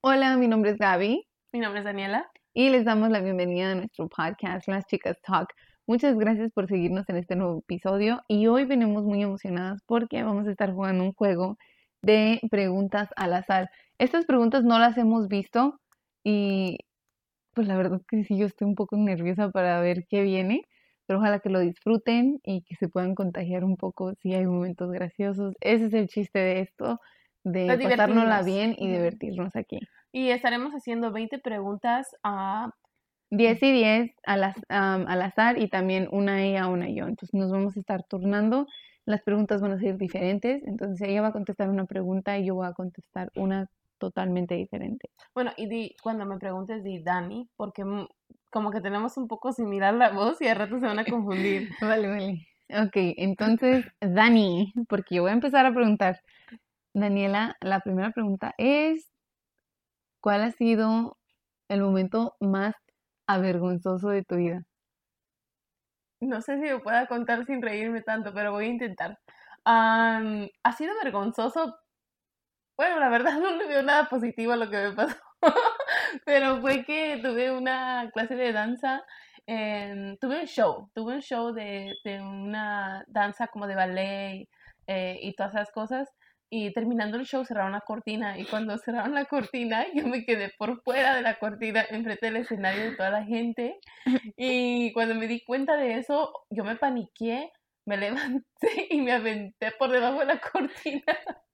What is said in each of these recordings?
Hola, mi nombre es Gaby Mi nombre es Daniela. y les damos la bienvenida a nuestro podcast Las Chicas Talk. Muchas gracias por seguirnos en este nuevo episodio y hoy venimos muy emocionadas porque vamos a estar jugando un juego de preguntas al azar. Estas preguntas no las hemos visto y pues la verdad que sí, yo estoy un poco nerviosa para ver qué viene, pero ojalá que lo disfruten y que se puedan contagiar un poco si hay momentos graciosos. Ese es el chiste de esto, de pasárnosla bien y divertirnos aquí. Y estaremos haciendo 20 preguntas a... 10 y 10 al, az- am, al azar y también una ella, una yo. Entonces nos vamos a estar turnando. Las preguntas van a ser diferentes. Entonces ella va a contestar una pregunta y yo voy a contestar una totalmente diferente. Bueno, y di, cuando me preguntes di Dani, porque como que tenemos un poco similar la voz y al rato se van a confundir. Vale, vale. Ok, entonces Dani, porque yo voy a empezar a preguntar. Daniela, la primera pregunta es, ¿cuál ha sido el momento más avergonzoso de tu vida? No sé si me pueda contar sin reírme tanto, pero voy a intentar. Am, ha sido vergonzoso. Bueno, la verdad no le veo nada positivo a lo que me pasó. Pero fue que tuve una clase de danza. tuve un show. Tuve un show de, de una danza como de ballet eh, y todas esas cosas. Y terminando el show cerraron la cortina. Y cuando cerraron la cortina, yo me quedé por fuera de la cortina, enfrente del escenario de toda la gente. Y cuando me di cuenta de eso, yo me paniqué, me levanté y me aventé por debajo de la cortina.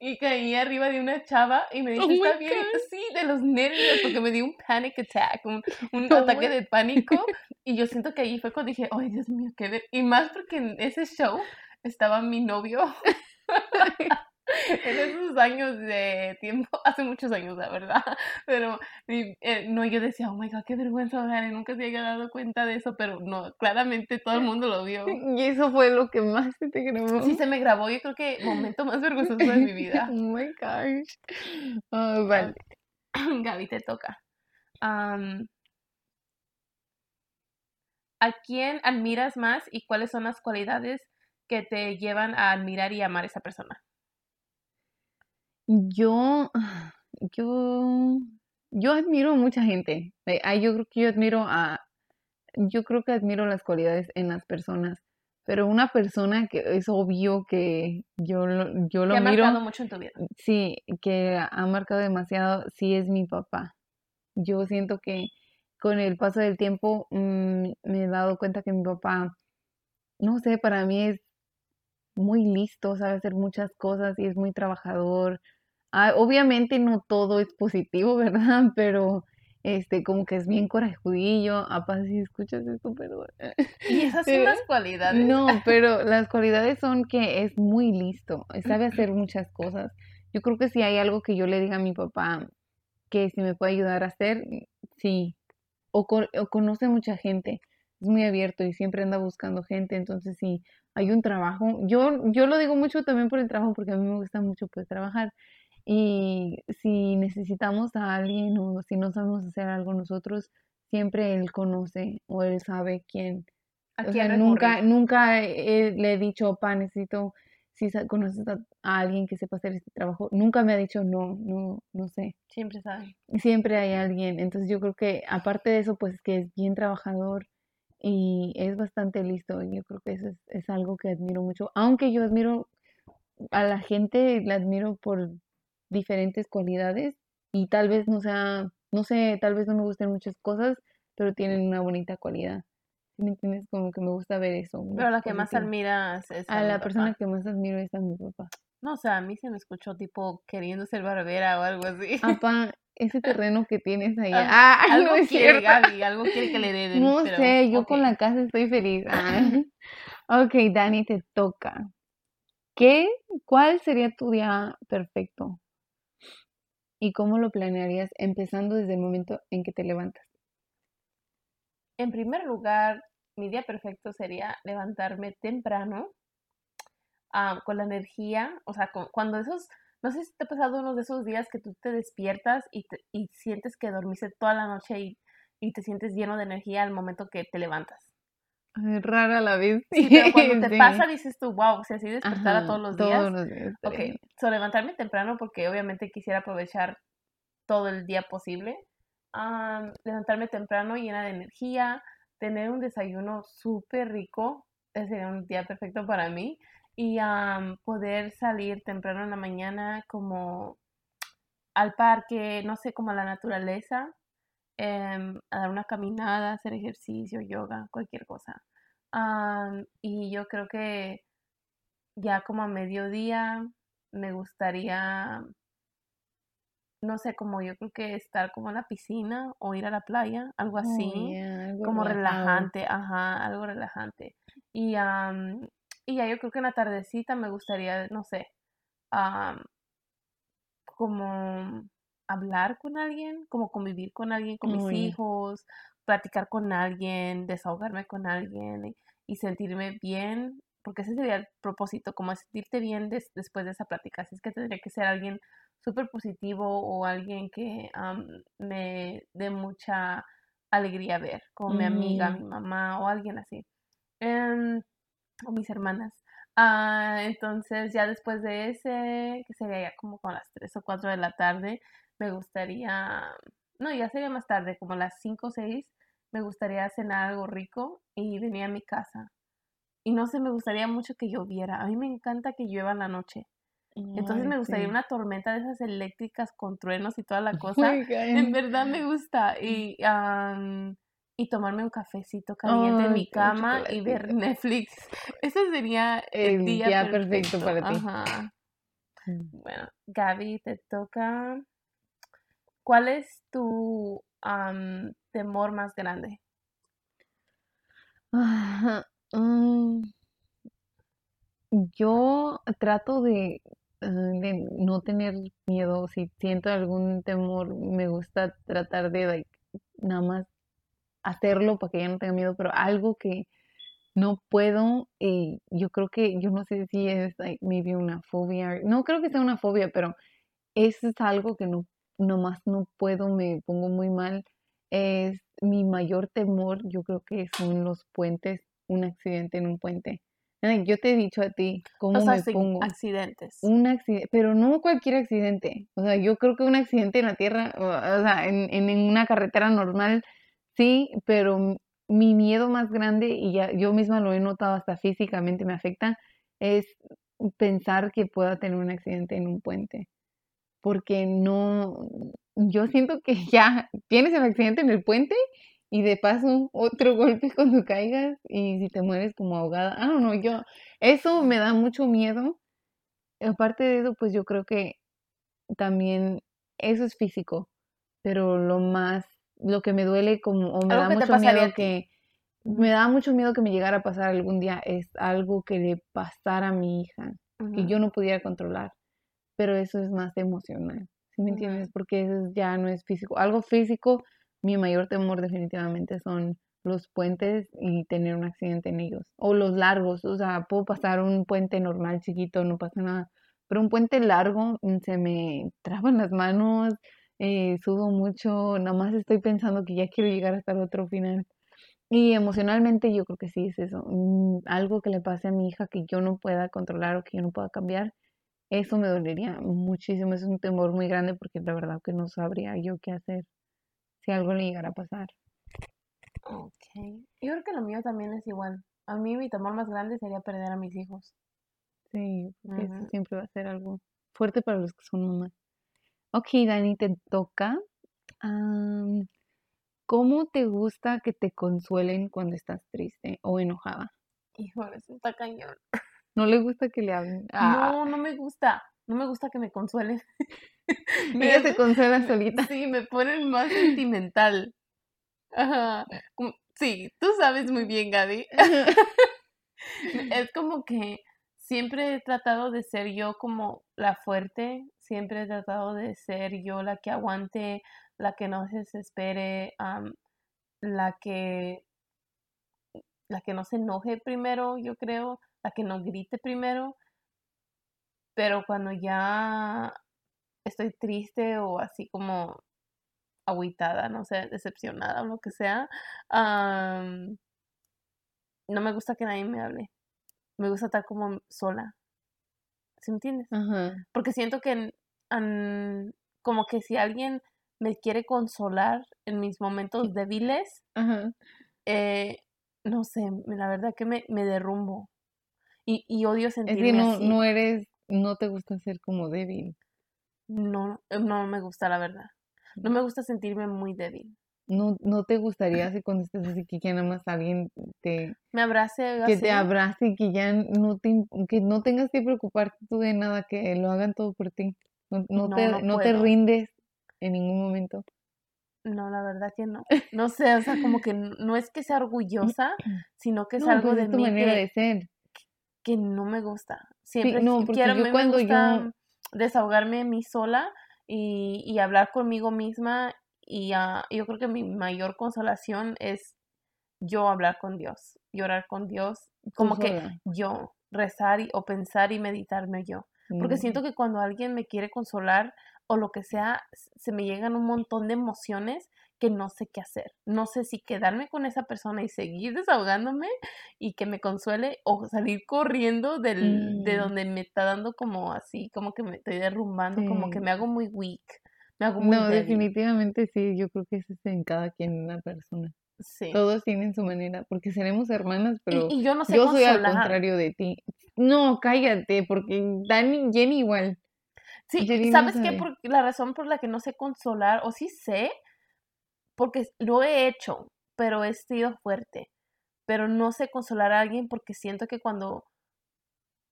Y caí arriba de una chava y me dijo, Oh ¿está bien? God. Sí, de los nervios, porque me dio un panic attack, un, un Oh ataque de pánico. Y yo siento que ahí fue cuando dije, ay, Dios mío, qué ver. Y más porque en ese show estaba mi novio. en esos años de tiempo, hace muchos años, la verdad. Pero eh, no, yo decía, oh my god, qué vergüenza, ojalá y nunca se haya dado cuenta de eso. Pero no, claramente todo el mundo lo vio. Y eso fue lo que más se te grabó. Sí se me grabó, yo creo que momento más vergonzoso de mi vida. Oh my gosh. Oh, vale. Gaby, te toca. ¿A quién admiras más y cuáles son las cualidades que te llevan a admirar y amar a esa persona? Yo, yo, yo admiro a mucha gente. Eh, yo creo que yo admiro a, yo creo que admiro las cualidades en las personas. Pero una persona que es obvio que yo lo, yo lo ¿Qué ha miro, marcado mucho en tu vida? sí, que ha marcado demasiado, sí es mi papá. Yo siento que con el paso del tiempo mm, me he dado cuenta que mi papá, no sé, para mí es muy listo, sabe hacer muchas cosas y es muy trabajador. Ah, obviamente no todo es positivo, ¿verdad? Pero este, como que es bien corajudillo. Apá, si escuchas esto, perdón. Y esas son las cualidades. No, pero las cualidades son que es muy listo, sabe hacer muchas cosas. Yo creo que si hay algo que yo le diga a mi papá que si me puede ayudar a hacer, sí. O, o conoce mucha gente, es muy abierto y siempre anda buscando gente, entonces si hay un trabajo, yo, yo lo digo mucho también por el trabajo porque a mí me gusta mucho pues trabajar y si necesitamos a alguien o si no sabemos hacer algo nosotros, siempre él conoce o él sabe quién ¿A o quién sea, nunca, nunca he- le he dicho, pa, necesito, si conoces a, a alguien que sepa hacer este trabajo, nunca me ha dicho no, no, no sé. Siempre saben. Siempre hay alguien. Entonces yo creo que aparte de eso, pues que es bien trabajador y es bastante listo. Yo creo que eso es, es algo que admiro mucho. Aunque yo admiro a la gente, la admiro por diferentes cualidades y tal vez no sea, no sé, tal vez no me gusten muchas cosas, pero tienen una bonita cualidad. ¿Sí ¿Me entiendes? Como que me gusta ver eso. Pero la que más admiras es A la papá. persona que más admiro es a mi papá. No, o sea, a mí se me escuchó tipo queriendo ser barbera o algo así. Papá, ese terreno que tienes allá. Ah, Ah, algo no es quiere cierto. Gaby, algo quiere que le den. No pero, sé, yo con la casa estoy feliz. Ah. Ok, Dani, te toca. ¿Qué, cuál sería tu día perfecto? ¿Y cómo lo planearías empezando desde el momento en que te levantas? En primer lugar, mi día perfecto sería levantarme temprano, ah, con la energía, o sea, con- cuando esos, no sé si te ha pasado uno de esos días que tú te despiertas y, te- y sientes que dormiste toda la noche y, y te sientes lleno de energía al momento que te levantas. Es rara la vez. Sí, pero cuando te pasa dices tú, wow, si así despertara todos los días. Todos los días. Ok, so levantarme temprano porque obviamente quisiera aprovechar todo el día posible. levantarme temprano llena de energía, tener un desayuno súper rico, ese sería un día perfecto para mí. Y poder salir temprano en la mañana como al parque, no sé, como a la naturaleza, em, a dar una caminada, hacer ejercicio, yoga, cualquier cosa. y yo creo que ya como a mediodía me gustaría, no sé, como yo creo que estar como en la piscina o ir a la playa, algo Oh, así, yeah, algo como relajante, ajá, algo relajante. Y, am, y ya yo creo que en la tardecita me gustaría, no sé, am, como hablar con alguien, como convivir con alguien, con mis hijos, platicar con alguien, desahogarme con alguien y, y sentirme bien, porque ese sería el propósito, como sentirte bien des- después de esa plática. Así es que tendría que ser alguien súper positivo o alguien que am, me dé mucha alegría ver, como mi amiga, mi Ujú. mamá o alguien así. Em, o mis hermanas. Ah, entonces ya después de ese, que sería ya como con las 3 o 4 de la tarde, me gustaría, no, ya sería más tarde, como las 5 o 6, me gustaría cenar algo rico y venir a mi casa. Y no sé, me gustaría mucho que lloviera. A mí me encanta que llueva en la noche. Entonces me gustaría sí. una tormenta de esas eléctricas con truenos y toda la cosa. En verdad me gusta. Y, am, y tomarme un cafecito caliente en Ay, mi cama y ver. Netflix. Ese sería el El día día perfecto perfecto. para ti. Ajá. Mm. Bueno, Gaby, te toca. ¿Cuál es tu temor más grande? Yo trato de, de no tener miedo. Si siento algún temor, me gusta tratar de like, nada más hacerlo para que ya no tenga miedo, pero algo que no puedo, eh, yo creo que, yo no sé si es like, maybe una fobia. No creo que sea una fobia, pero eso es algo que no, nomás no puedo, me pongo muy mal. Es mi mayor temor, yo creo que son los puentes, un accidente en un puente. Ay, Yo te he dicho a ti O cómo sea, me pongo. accidentes. Un accidente, pero no cualquier accidente. O sea, yo creo que un accidente en la tierra, o, o sea, en, en, una carretera normal, sí, pero mi miedo más grande, y ya yo misma lo he notado hasta físicamente me afecta, es pensar que pueda tener un accidente en un puente. Porque no, yo siento que ya tienes el accidente en el puente y de paso otro golpe cuando caigas y si te mueres como ahogada. Ah, no, yo, eso me da mucho miedo Aparte de eso, pues yo creo que también eso es físico, pero lo más, lo que me duele como, o me da mucho miedo que, me da mucho miedo que me llegara a pasar algún día es algo que le pasara a mi hija, que yo no pudiera controlar, pero eso es más emocional, ¿sí me entiendes? Porque eso ya no es físico. Algo físico, mi mayor temor definitivamente son los puentes y tener un accidente en ellos, o los largos, o sea, puedo pasar un puente normal, chiquito, no pasa nada pero un puente largo mm, se me traban las manos, eh, sudo mucho, nada más estoy pensando que ya quiero llegar hasta el otro final. Y emocionalmente yo creo que sí es eso, mm, algo que le pase a mi hija que yo no pueda controlar o que yo no pueda cambiar, eso me dolería muchísimo, es un temor muy grande porque la verdad que no sabría yo qué hacer si algo le llegara a pasar. Ok. Yo creo que lo mío también es igual. A mí mi temor más grande sería perder a mis hijos. Sí, porque eso siempre va a ser algo fuerte para los que son mamás. Ok, Dani, te toca. Am, ¿Cómo te gusta que te consuelen cuando estás triste o enojada? Híjole, eso está cañón. ¿No le gusta que le hablen? Ah, No, no me gusta. No me gusta que me consuelen. Me ella se consuela solita. Sí, me ponen más sentimental. Ajá. Sí, tú sabes muy bien, Gaby. Es como que siempre he tratado de ser yo como la fuerte, siempre he tratado de ser yo la que aguante, la que no se desespere, am, la que la que no se enoje primero, yo creo, la que no grite primero, pero cuando ya estoy triste o así como agüitada, no sé, decepcionada o lo que sea, no me gusta que nadie me hable. Me gusta estar como sola. ¿Sí me entiendes? Porque siento que como que si alguien me quiere consolar en mis momentos débiles, eh, no sé, la verdad que me, me derrumbo. Y, y odio Es sentirme que no, así. no eres, no te gusta ser como débil. No, no me gusta, la verdad. No me gusta sentirme muy débil. No, no te gustaría así cuando estás así que ya nada más alguien te, Me abrace que así. te abrace y que ya no te, que no tengas que preocuparte tú de nada, que lo hagan todo por ti. No, no No, te, no te rindes en ningún momento. No, la verdad que no. No sé, o sea, como que no es que sea orgullosa, sino que es No, algo pues de es tu mí manera que, de ser. que no me gusta. Siempre no, porque quiero, yo me cuando gusta desahogarme a mí sola y, y hablar conmigo misma y ah, yo creo que mi mayor consolación es yo hablar con Dios, llorar con Dios, como que yo rezar y, o pensar y meditarme yo. Porque Mm. siento que cuando alguien me quiere consolar o lo que sea, se me llegan un montón de emociones que no sé qué hacer. No sé si quedarme con esa persona y seguir desahogándome y que me consuele o salir corriendo del, de Mm. donde me está dando como así, como que me estoy derrumbando, como que me hago muy weak, me hago muy No, débil. definitivamente sí, yo creo que es en cada quien una persona. Sí. Todos tienen su manera, porque seremos hermanas, pero Y, y yo no sé yo soy al contrario de ti. No, cállate, porque Dani, Jenny igual. Sí, Jenny no ¿sabes qué? Por, la razón por la que no sé consolar, o sí sé, porque lo he hecho, pero he sido fuerte. Pero no sé consolar a alguien porque siento que cuando,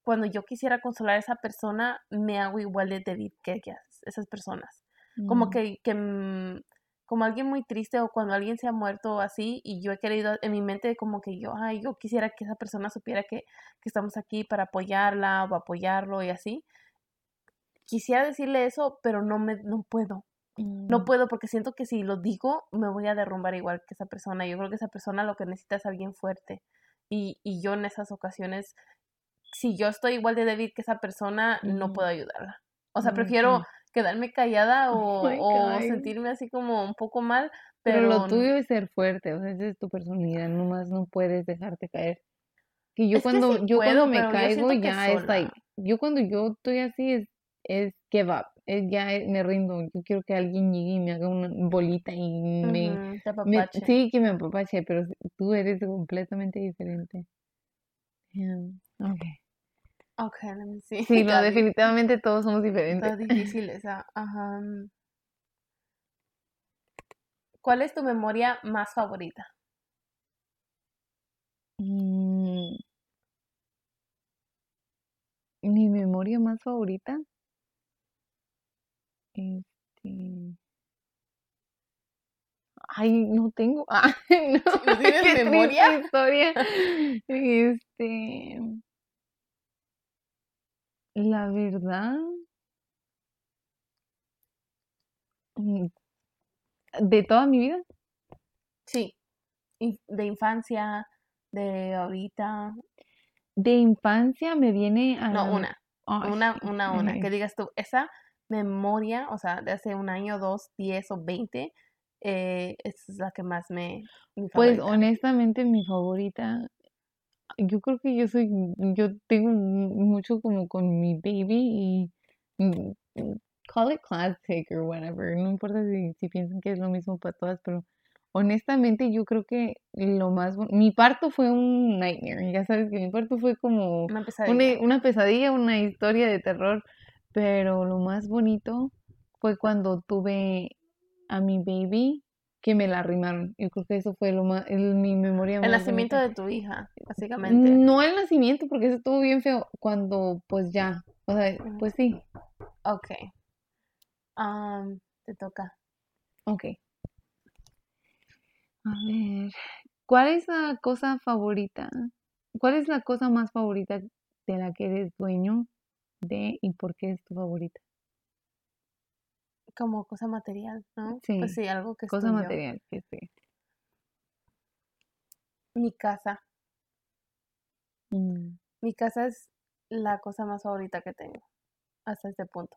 cuando yo quisiera consolar a esa persona, me hago igual de débil que ellas, esas personas. Como Mm. que, que mm, como alguien muy triste o cuando alguien se ha muerto o así, y yo he querido en mi mente como que yo, ay, yo quisiera que esa persona supiera que, que estamos aquí para apoyarla o apoyarlo y así. Quisiera decirle eso, pero no me, no puedo. No Mm. puedo porque siento que si lo digo me voy a derrumbar igual que esa persona. Yo creo que esa persona lo que necesita es alguien fuerte. Y, y yo en esas ocasiones, si yo estoy igual de débil que esa persona, no puedo ayudarla. O sea, prefiero quedarme callada Oh o, o sentirme así como un poco mal, Pero pero lo tuyo es ser fuerte, o sea, esa es tu personalidad, nomás no puedes dejarte caer. Que yo Es que cuando, sí yo cuando me caigo ya es like, yo cuando yo estoy así es, es give up, ya eh, me rindo, yo quiero que alguien llegue y me haga una bolita y me, apapache. sí, que me apapache, pero tú eres completamente diferente. Yeah, okay. Ok, let me see. Sí, no, definitivamente todos somos diferentes. Está difícil esa. Ajá. ¿Cuál es tu memoria más favorita? Mm, mi memoria más favorita, este, ay, no tengo, ah, no, ¿No tienes qué memoria? historia. Este, la verdad, mm, de toda mi vida, Sí. De infancia, de ahorita. de infancia me viene a No, una. ay, Una, una, una. ay, Que digas tú, esa memoria, o sea, de hace un año, dos, diez o veinte, eh, es la que más me. Mi Pues honestamente mi favorita, yo creo que yo soy, yo tengo mu- mucho como con mi baby y mm, mm, call it classic or whatever, no importa si, si piensan que es lo mismo para todas, pero honestamente yo creo que lo más, mi parto fue un nightmare, ya sabes que mi parto fue como Una una, pesadilla. una pesadilla, una historia de terror, pero lo más bonito fue cuando tuve a mi baby que me la arrimaron. Yo creo que eso fue lo más, el- mi memoria El nacimiento bonita. de tu hija, básicamente. No el nacimiento, porque eso estuvo bien feo. Cuando, pues ya, o sea, pues sí, Ok. Am, te toca. ok. A ver, ¿cuál es la cosa favorita? ¿Cuál es la cosa más favorita de la que eres dueño de y por qué es tu favorita? Como cosa material, ¿no? Sí, Pues sí, algo que cosa material, que sí. Mi casa. Mm, Mi casa es la cosa más favorita que tengo hasta este punto.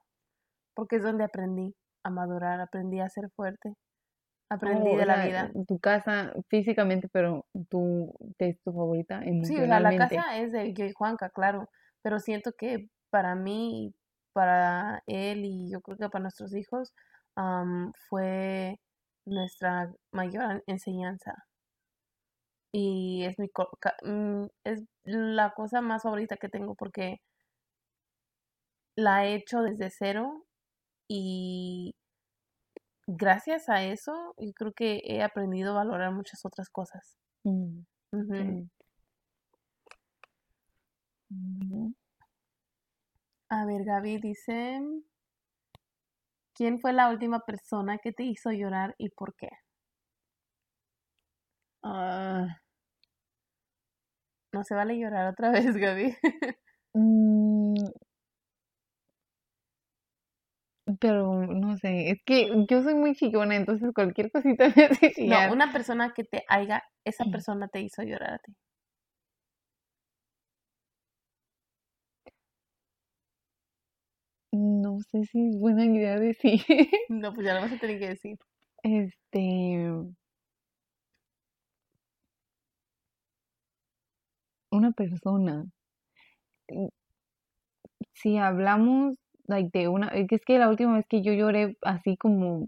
Porque es donde aprendí a madurar, aprendí a ser fuerte, aprendí Oh, de la sea, vida. tu casa físicamente, pero tu, es tu favorita Sí, o sea, la emocionalmente. casa es de Juanca, claro, pero siento que para mí, para él y yo creo que para nuestros hijos, fue nuestra mayor enseñanza. Y es mi, mm, es la cosa más favorita que tengo porque la he hecho desde cero y gracias a eso yo creo que he aprendido a valorar muchas otras cosas. Mm, A ver, Gaby dice, ¿quién fue la última persona que te hizo llorar y por qué? ah, No se vale llorar otra vez, Gaby. mm, pero no sé, es que yo soy muy chillona, entonces cualquier cosita me hace No, una persona que te haya, esa persona te hizo llorar a ti. No sé si es buena idea decir. No, pues ya lo vas a tener que decir. Este, una persona. Mm, Si hablamos like, de una, es que es que la última vez que yo lloré así como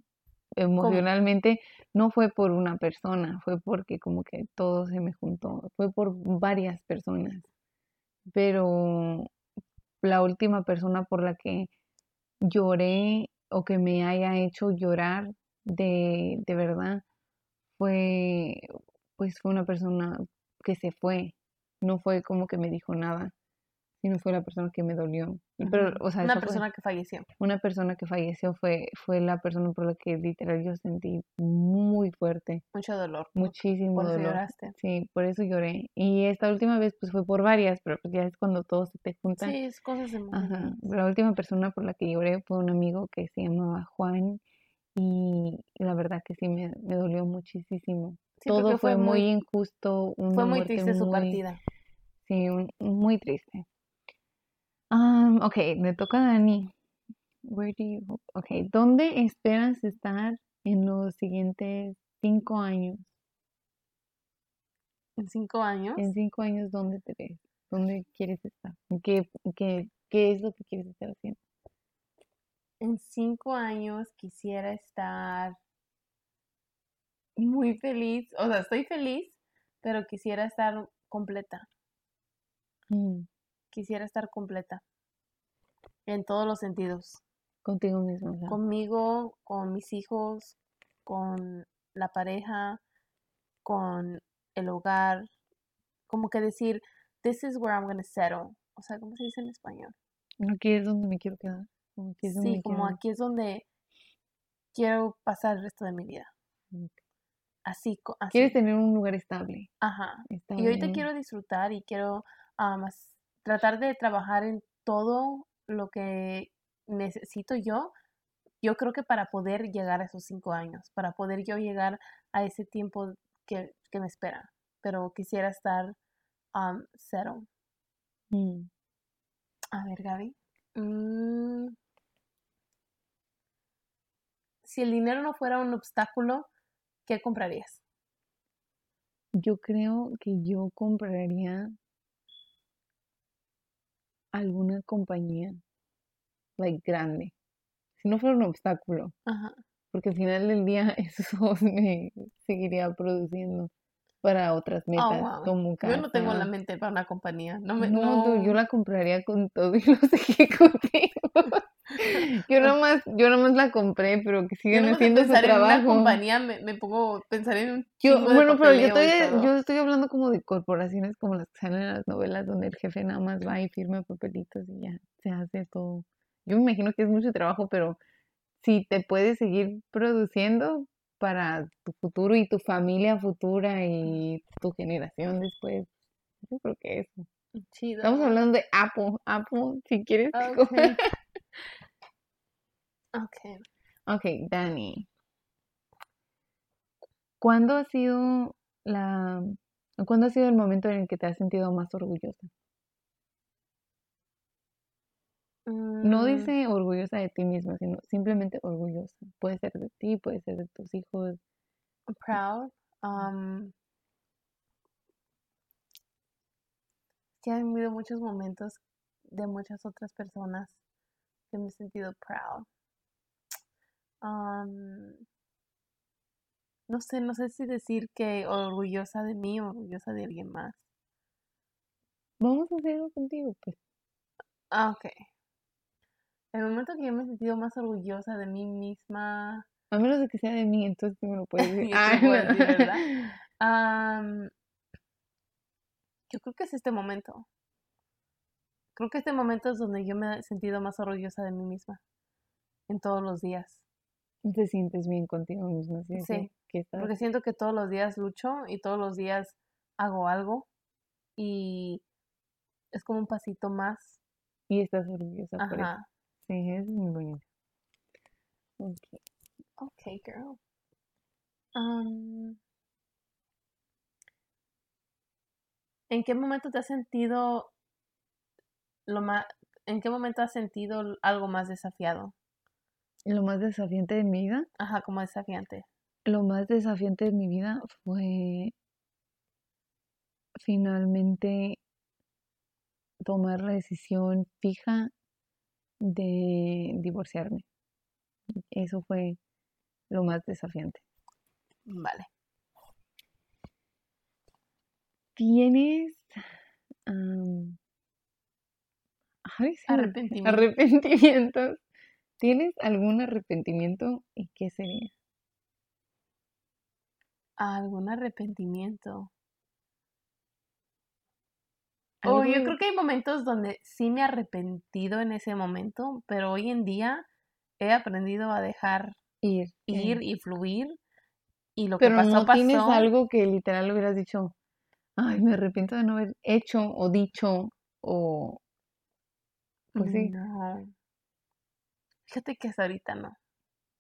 emocionalmente no fue por una persona, fue porque como que todo se me juntó, fue por varias personas. Pero la última persona por la que lloré o que me haya hecho llorar de, de verdad fue pues fue una persona que se fue, no fue como que me dijo nada, sino fue la persona que me dolió. Y Pero, o sea, Una fue- persona que falleció. una persona que falleció fue, fue la persona por la que literal yo sentí muy fuerte, Mucho dolor. ¿no? muchísimo Por eso dolor. lloraste. Sí, por eso lloré. Y esta última vez pues fue por varias, pero pues ya es cuando todo se te junta. Sí, es cosas Ajá. emocionales. La última persona por la que lloré fue un amigo que se llamaba Juan y la verdad que sí me, me dolió muchísimo. Sí, Todo fue muy injusto, fue muy triste su muy- partida. Sí, un- muy triste. Um, ok, me toca a Dani. Where do you, okay, ¿dónde esperas estar en los siguientes cinco años? En cinco años. En cinco años, ¿dónde te ves? ¿Dónde quieres estar? ¿Qué, qué, qué es lo que quieres estar haciendo? En cinco años quisiera estar muy feliz. O sea, estoy feliz, pero quisiera estar completa. Mm, Quisiera estar completa. En todos los sentidos. contigo mismo. Conmigo, con mis hijos, con la pareja, con el hogar. Como que decir, this is where I'm gonna settle. O sea, ¿cómo se dice en español? Aquí es donde me quiero quedar. como aquí es donde Sí, me como quiero- aquí es donde quiero pasar el resto de mi vida. Ok. Así, así. Quieres tener un lugar estable. Ajá. estable. Y ahorita quiero disfrutar y quiero as- tratar de trabajar en todo lo que necesito yo. Yo creo que para poder llegar a esos cinco años, para poder yo llegar a ese tiempo que, que me espera. Pero quisiera estar um, settled. Mm, A ver, Gaby. Mm, Si el dinero no fuera un obstáculo, ¿qué comprarías? Yo creo que yo compraría alguna compañía, like grande. Si no fuera un obstáculo, Ajá. porque al final del día eso me seguiría produciendo para otras Oh, metas, wow. como Yo no tengo la casa. mente para una compañía. No me, No, yo la compraría con todo y los ejecutivos. Yo nomás, yo nomás la compré, pero que sigan haciendo su pensar en una trabajo. compañía me, me pongo a pensar en un Yo, de bueno, pero yo estoy, yo estoy hablando como de corporaciones como las que salen en las novelas, donde el jefe nada más va y firma papelitos y ya se hace todo. Yo me imagino que es mucho trabajo, pero si te puedes seguir produciendo para tu futuro y tu familia futura y tu generación después, yo creo que eso. Chido. Estamos hablando de Apple. Apple, si quieres. te Ok. Ok. Dani. ¿Cuándo ha sido la, cuándo ha sido el momento en el que te has sentido más orgullosa? No Mm, dice orgullosa de ti misma, sino simplemente orgullosa. Puede ser de ti, puede ser de tus hijos, proud. Um, que han habido muchos momentos de muchas otras personas que me he sentido proud. Um, no sé, no sé si decir que orgullosa de mí o orgullosa de alguien más. Vamos a hacerlo contigo, pues. Ah, ok. El momento que yo me he sentido más orgullosa de mí misma. A menos de que sea de mí, entonces sí me lo puedes decir. Ah, no. decir, ¿verdad? Am, yo creo que es este momento. Creo que este momento es donde yo me he sentido más orgullosa de mí misma. En todos los días. Te sientes bien contigo mismo, ¿sí? Porque siento que todos los días lucho y todos los días hago algo. Y es como un pasito más. Y estás orgullosa por eso. Ajá. Sí, es muy bonito. Ok. Ok, girl. Am, ¿En qué momento te has sentido lo más, en qué momento has sentido algo más desafiado? Lo más desafiante de mi vida, Ajá, como desafiante. lo más desafiante de mi vida fue finalmente tomar la decisión fija de divorciarme. Eso fue lo más desafiante. Vale. ¿Tienes am, ay, se me- Arrepentimiento. arrepentimientos? ¿Tienes algún arrepentimiento y qué sería? ¿Algún arrepentimiento? Oh, yo creo que hay momentos donde sí me he arrepentido en ese momento, pero hoy en día he aprendido a dejar ir. sí. ir y fluir. Y lo Pero que pasó, no tienes pasó. algo que literal hubieras dicho, ay, me arrepiento de no haber hecho o dicho o... Pues sí, No. Fíjate que hasta ahorita no.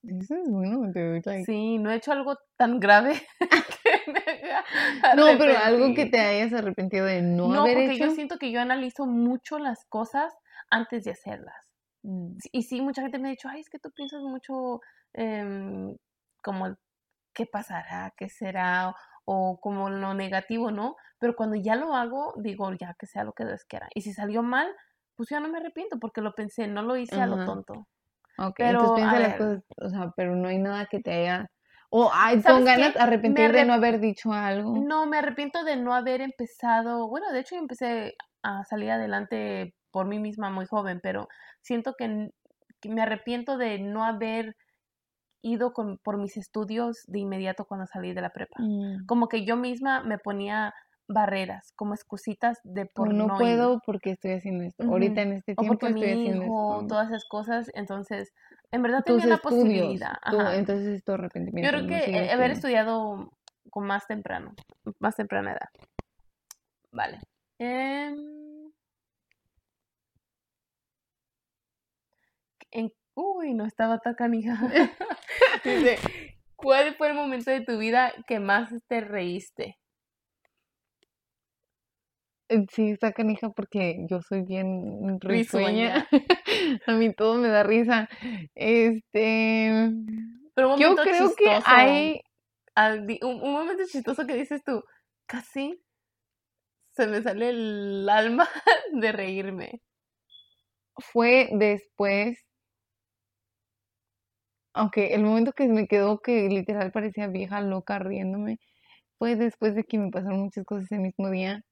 eso es bueno, dude, like- Sí, no he hecho algo tan grave que me haga No, pero algo que te hayas arrepentido de no, No, haber porque hecho. yo siento que yo analizo mucho las cosas antes de hacerlas. Mm, Y sí, mucha gente me ha dicho, ay, es que tú piensas mucho em, como qué pasará, qué será, o como lo negativo, ¿no? Pero cuando ya lo hago, digo, ya que sea lo que Dios quiera. Y si salió mal, pues ya no me arrepiento porque lo pensé, no lo hice a lo tonto. Ok, Pero, entonces piensa las ver. cosas, o sea, pero no hay nada que te haya... O ay, ¿Sabes con ganas arrepentir de no haber dicho algo. No, me arrepiento de no haber empezado, bueno, de hecho yo empecé a salir adelante por mí misma muy joven, pero siento que me arrepiento de no haber ido con, por mis estudios de inmediato cuando salí de la prepa. Mm, Como que yo misma me ponía barreras, como excusitas de por no no ir. puedo porque estoy haciendo esto. Ahorita en este O tiempo porque mi haciendo hijo, esto. todas esas cosas, entonces, en verdad Tus tenía la posibilidad. tú- entonces es tu Yo arrepentimiento. creo que haber estudiando. estudiado con más temprano, más temprana edad. Vale. Em, en- uy, no estaba tan canija. Dice, ¿cuál fue el momento de tu vida que más te reíste? Eh, Sí, está canija porque yo soy bien Risueña. A mí todo me da risa. Este, Pero un yo creo que hay, un momento chistoso que dices tú, casi se me sale el alma de reírme. fue después, aunque el momento que me quedó que literal parecía vieja loca riéndome, fue después de que me pasaron muchas cosas ese mismo día.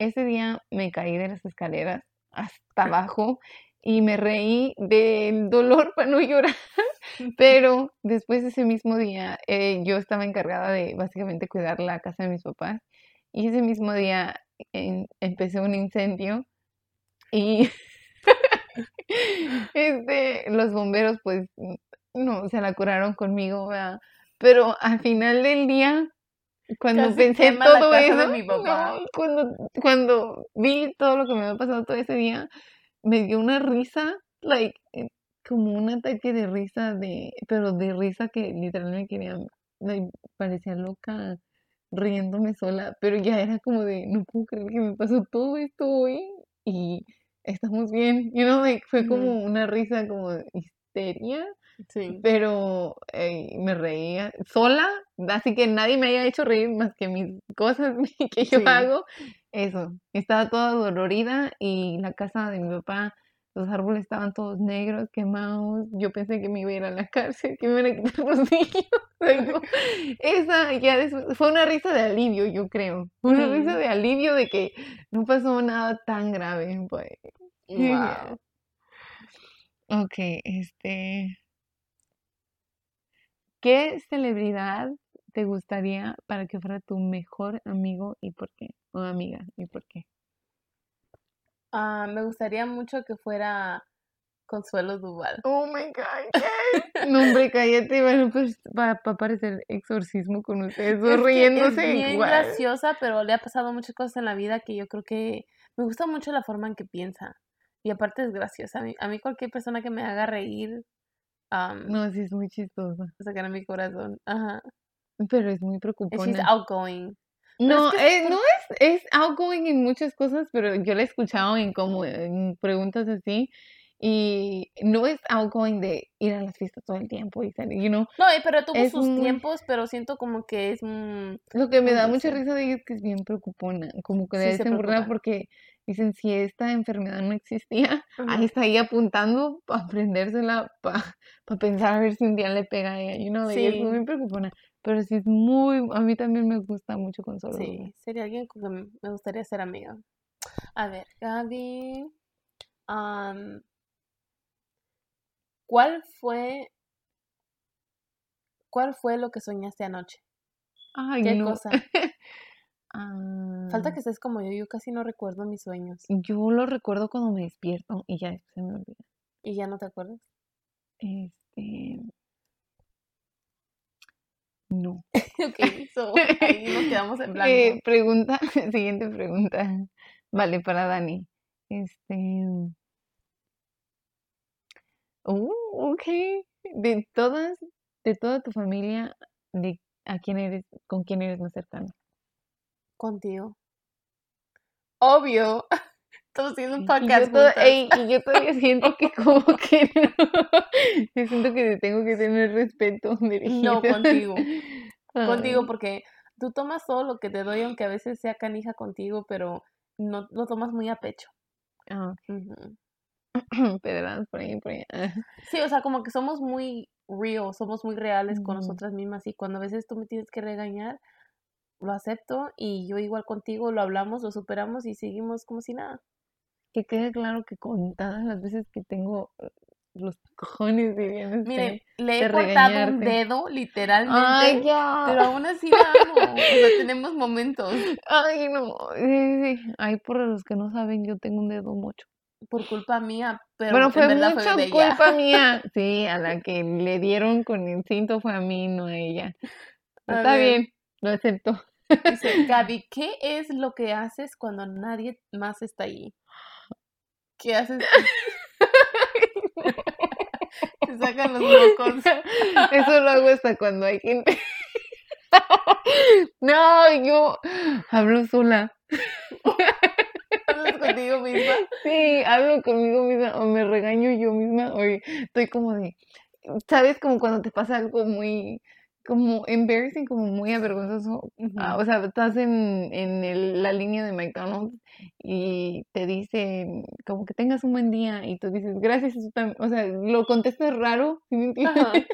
Ese día me caí de las escaleras hasta abajo y me reí del dolor para no llorar. Pero después de ese mismo día, eh, yo estaba encargada de básicamente cuidar la casa de mis papás. Y ese mismo día en- empezó un incendio y este, los bomberos pues no se la curaron conmigo, ¿verdad? Pero al final del día, cuando Casi pensé todo de eso, mi papá. no, cuando, cuando vi todo lo que me había pasado todo ese día, me dio una risa, like, eh, como un ataque de risa, de, pero de risa que literalmente quería, like, parecía loca riéndome sola, pero ya era como de, no puedo creer que me pasó todo esto hoy y estamos bien, you know, like, fue como una risa como de histeria, Sí. pero eh, me reía sola, así que nadie me haya hecho reír más que mis cosas que yo Sí. hago. Eso, estaba toda dolorida y la casa de mi papá, los árboles estaban todos negros, quemados. Yo pensé que me iba a ir a la cárcel, que me iban a quitar los niños. Esa ya después- fue una risa de alivio, yo creo. Una risa de alivio de que no pasó nada tan grave. pues. Wow. Ok, este. ¿Qué celebridad te gustaría para que fuera tu mejor amigo y por qué? O amiga, ¿y por qué? Ah, me gustaría mucho que fuera Consuelo Duval. Oh my God, No, hombre, cállate, bueno, pues va, va a parecer exorcismo con ustedes, dos Es que riéndose es bien graciosa, pero le ha pasado muchas cosas en la vida que yo creo que me gusta mucho la forma en que piensa. Y aparte es graciosa. A mí, a mí cualquier persona que me haga reír, am, No, sí es muy chistosa, sacar mi corazón. Ajá. pero es muy And she's outgoing. No, es que eh, no es, es outgoing en muchas cosas, pero yo la he escuchado en como en preguntas así y no es outgoing de ir a las fiestas todo el tiempo y salir, you know. No, eh, pero tuvo sus muy- tiempos, pero siento como que es... mm, Lo que me da mucha risa de ella es que es bien preocupona, como que Sí, de se preocupa. porque dicen si esta enfermedad no existía, ahí está ahí apuntando para aprendérsela, para pensar a ver si un día le pega a ella, you know, ella es Sí. muy preocupona, pero sí es muy, a mí también me gusta mucho Consuelo. Sí, sería alguien con que m- me gustaría ser amiga. A ver, Gaby, am, ¿cuál fue, cuál fue lo que soñaste anoche? Ay, ¿Qué no. cosa? Falta Ah, que estés como yo, yo casi no recuerdo mis sueños. Yo lo recuerdo cuando me despierto y ya después se me olvida. ¿Y ya no te acuerdas? Este. No. Ok, so, ahí nos quedamos en blanco. Eh, pregunta, siguiente pregunta. Vale, para Dani. Este. Uh, ok. De todas, de toda tu familia, de a quién eres, con quién eres más cercano. Contigo. Obvio. Estamos haciendo un Y podcast yo, ey, y yo todavía siento que como que no. Yo siento que te tengo que tener respeto, No, contigo. Contigo, porque tú tomas todo lo que te doy, aunque a veces sea canija contigo, pero no lo tomas muy a pecho. ah, por ahí, por ahí. ah. Sí, o sea, como que somos muy real, somos muy reales con nosotras mismas y cuando a veces tú me tienes que regañar, lo acepto y yo igual contigo lo hablamos, lo superamos y seguimos como si nada. Que quede claro que contadas las veces que tengo eh, los cojones, ustedes, Mire, le he de cortado un dedo, literalmente, Ay, ya. pero aún así la amo. O sea, tenemos momentos Ay, no. Sí, sí, sí. Ay, por los que no saben, yo tengo un dedo mucho. por culpa mía, pero Bueno, en fue mucha fue de culpa mía. Sí, a la que le dieron con el cinto fue a mí, no a ella. A Está ver. bien, lo acepto. Dice, Gaby, ¿qué es lo que haces cuando nadie más está ahí? ¿Qué haces? Te sacan los mocos. Eso lo hago hasta cuando hay gente. No, yo hablo sola. Hablas contigo misma. Sí, hablo conmigo misma o me regaño yo misma o estoy como de, ¿sabes? Como cuando te pasa algo muy, como embarrassing, como muy avergonzoso. Ah, o sea, estás en, en el- la línea de McDonald's y te dicen como que tengas un buen día y tú dices gracias, eso tam-". o sea, lo contestas raro.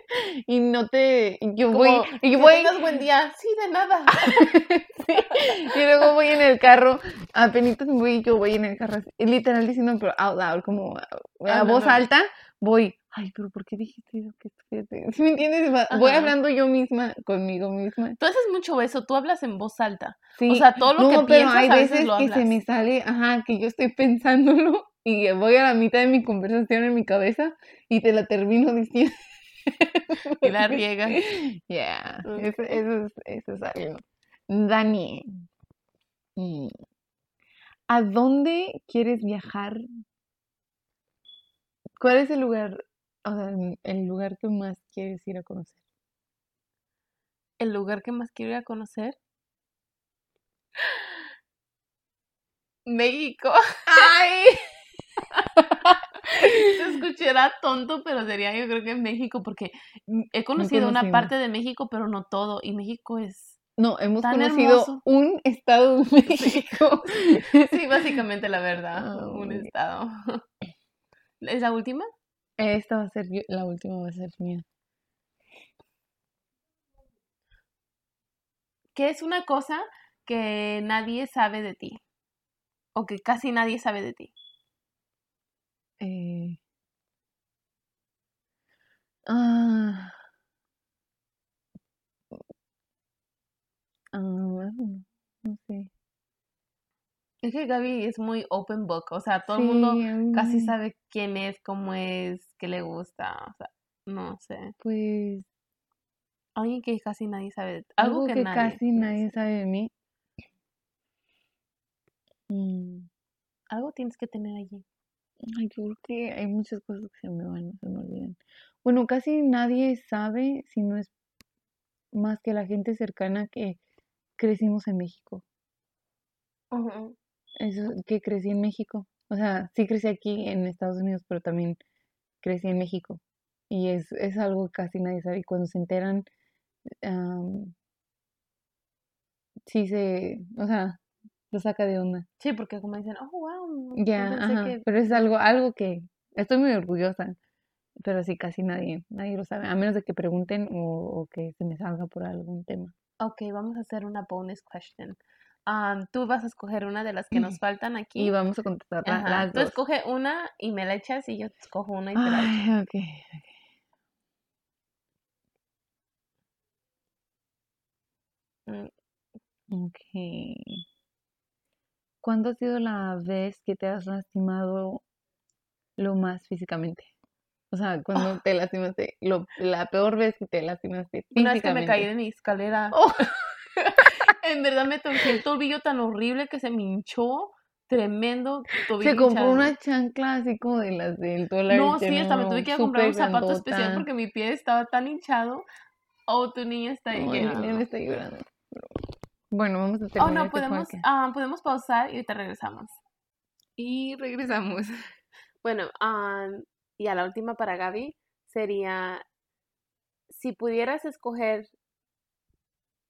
Y no te, y yo voy, y yo voy, tengas buen día. Sí, de nada. Sí, Y luego voy en el carro, apenas voy, yo voy en el carro, literal diciendo, pero out loud, como a, Ah, no, voz no. alta, voy, ay, pero ¿por qué dijiste eso? ¿Qué estúpido?". ¿Sí me entiendes? Voy Ajá. hablando yo misma, conmigo misma. Tú haces mucho eso, tú hablas en voz alta. Sí, O sea, todo lo no, que pero piensas hay a veces veces lo que se me sale, ajá, que yo estoy pensándolo y voy a la mitad de mi conversación en mi cabeza y te la termino diciendo. Y la riegas. Yeah, eso, eso es, eso es algo. Dani, ¿a dónde quieres viajar? ¿Cuál es el lugar, o sea, el- lugar que más quieres ir a conocer? El lugar que más quiero ir a conocer. México. ¡Ay! Se escuchará tonto, pero sería yo creo que México, porque he conocido una parte de México, pero no todo. Y México es, No, hemos Tan conocido hermoso. un estado de México. sí, básicamente la verdad, un estado. ¿Es la última? Esta va a ser la última, va a ser mía. ¿Qué es una cosa que nadie sabe de ti? O que casi nadie sabe de ti. Eh, ah, ah, no sé. Es que Gaby es muy open book, o sea, todo el mundo Sí, casi mm, sabe quién es, cómo es, qué le gusta, o sea, no sé. Pues Alguien que casi nadie sabe. Algo, algo que, que nadie, casi no nadie sabe de mí. Mm, Algo tienes que tener allí. Ay, yo creo que hay muchas cosas que se me van, se me olvidan. Bueno, casi nadie sabe si no es más que la gente cercana que crecimos en México. Ujú. Eso, que crecí en México. O sea, sí crecí aquí en Estados Unidos, pero también crecí en México. Y es, es algo que casi nadie sabe. Y cuando se enteran, am, sí se, o sea, lo saca de onda. Sí, porque como dicen, oh, wow, Ya, que... Pero es algo, algo que estoy muy orgullosa. Pero sí, casi nadie, nadie lo sabe. A menos de que pregunten o, o que se me salga por algún tema. Ok, vamos a hacer una bonus question. Am, tú vas a escoger una de las que nos faltan aquí. Y vamos a contestar Ajá, las Tú dos. escoge una y me la echas y yo escojo una y te la echo. Ay, ok. Mm, Ok. ¿Cuándo ha sido la vez que te has lastimado lo más físicamente? O sea, cuando te lastimaste, lo, la peor vez que te lastimaste Una vez que me caí de mi escalera. Oh. En verdad me torcí el tobillo tan horrible que se me hinchó. Tremendo tobillo Se compró hinchado. una chancla así como de las del dólar. No, sí, hasta me no, tuve que ir a comprar un zapato especial porque mi pie estaba tan hinchado. Oh, tu niña está ahí llorando. Liliana está llorando. Bueno, vamos a Oh, terminar no, este podemos, ah, podemos pausar y ahorita regresamos. Y regresamos. Bueno, ah, y a la última para Gaby sería, si pudieras escoger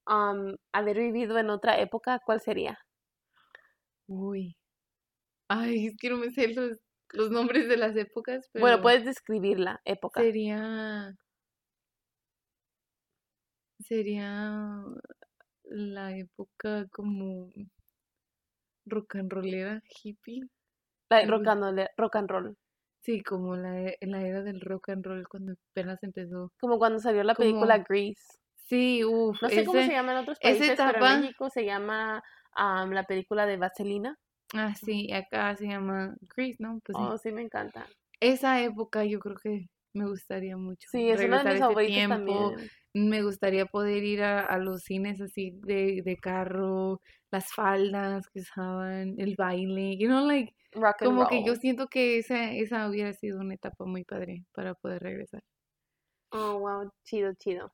am, haber vivido en otra época, ¿cuál sería? Uy. Ay, es que no me sé los, los nombres de las épocas, pero Bueno, puedes describir la época. sería sería la época como rock and rollera, hippie. La rock and, roll, rock and roll. Sí, como la, la era del rock and roll cuando apenas empezó. Como cuando salió la película Grease. Sí, uff, No sé cómo se llama en otros países, pero etapa- en México se llama am, la película de Vaselina. ah, sí, acá se llama Grease, ¿no? Pues sí. Oh, sí, me encanta. Esa época yo creo que me gustaría mucho. Sí, es uno de mis tiempo. también. Me gustaría poder ir a, a los cines así de, de carro, las faldas que usaban, el baile, you know, like, Rock and como que yo siento que esa, esa hubiera sido una etapa muy padre para poder regresar. Oh, wow, chido, chido.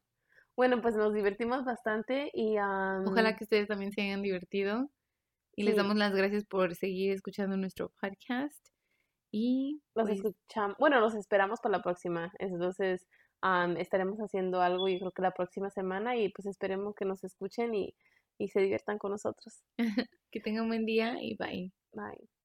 Bueno, pues nos divertimos bastante y am, Ojalá que ustedes también se hayan divertido y les damos las gracias por seguir escuchando nuestro podcast y los pues, escuchamos. Bueno, los esperamos para la próxima. Entonces, am, estaremos haciendo algo yo creo que la próxima semana y pues esperemos que nos escuchen y, y se diviertan con nosotros. que tengan un buen día y bye. Bye.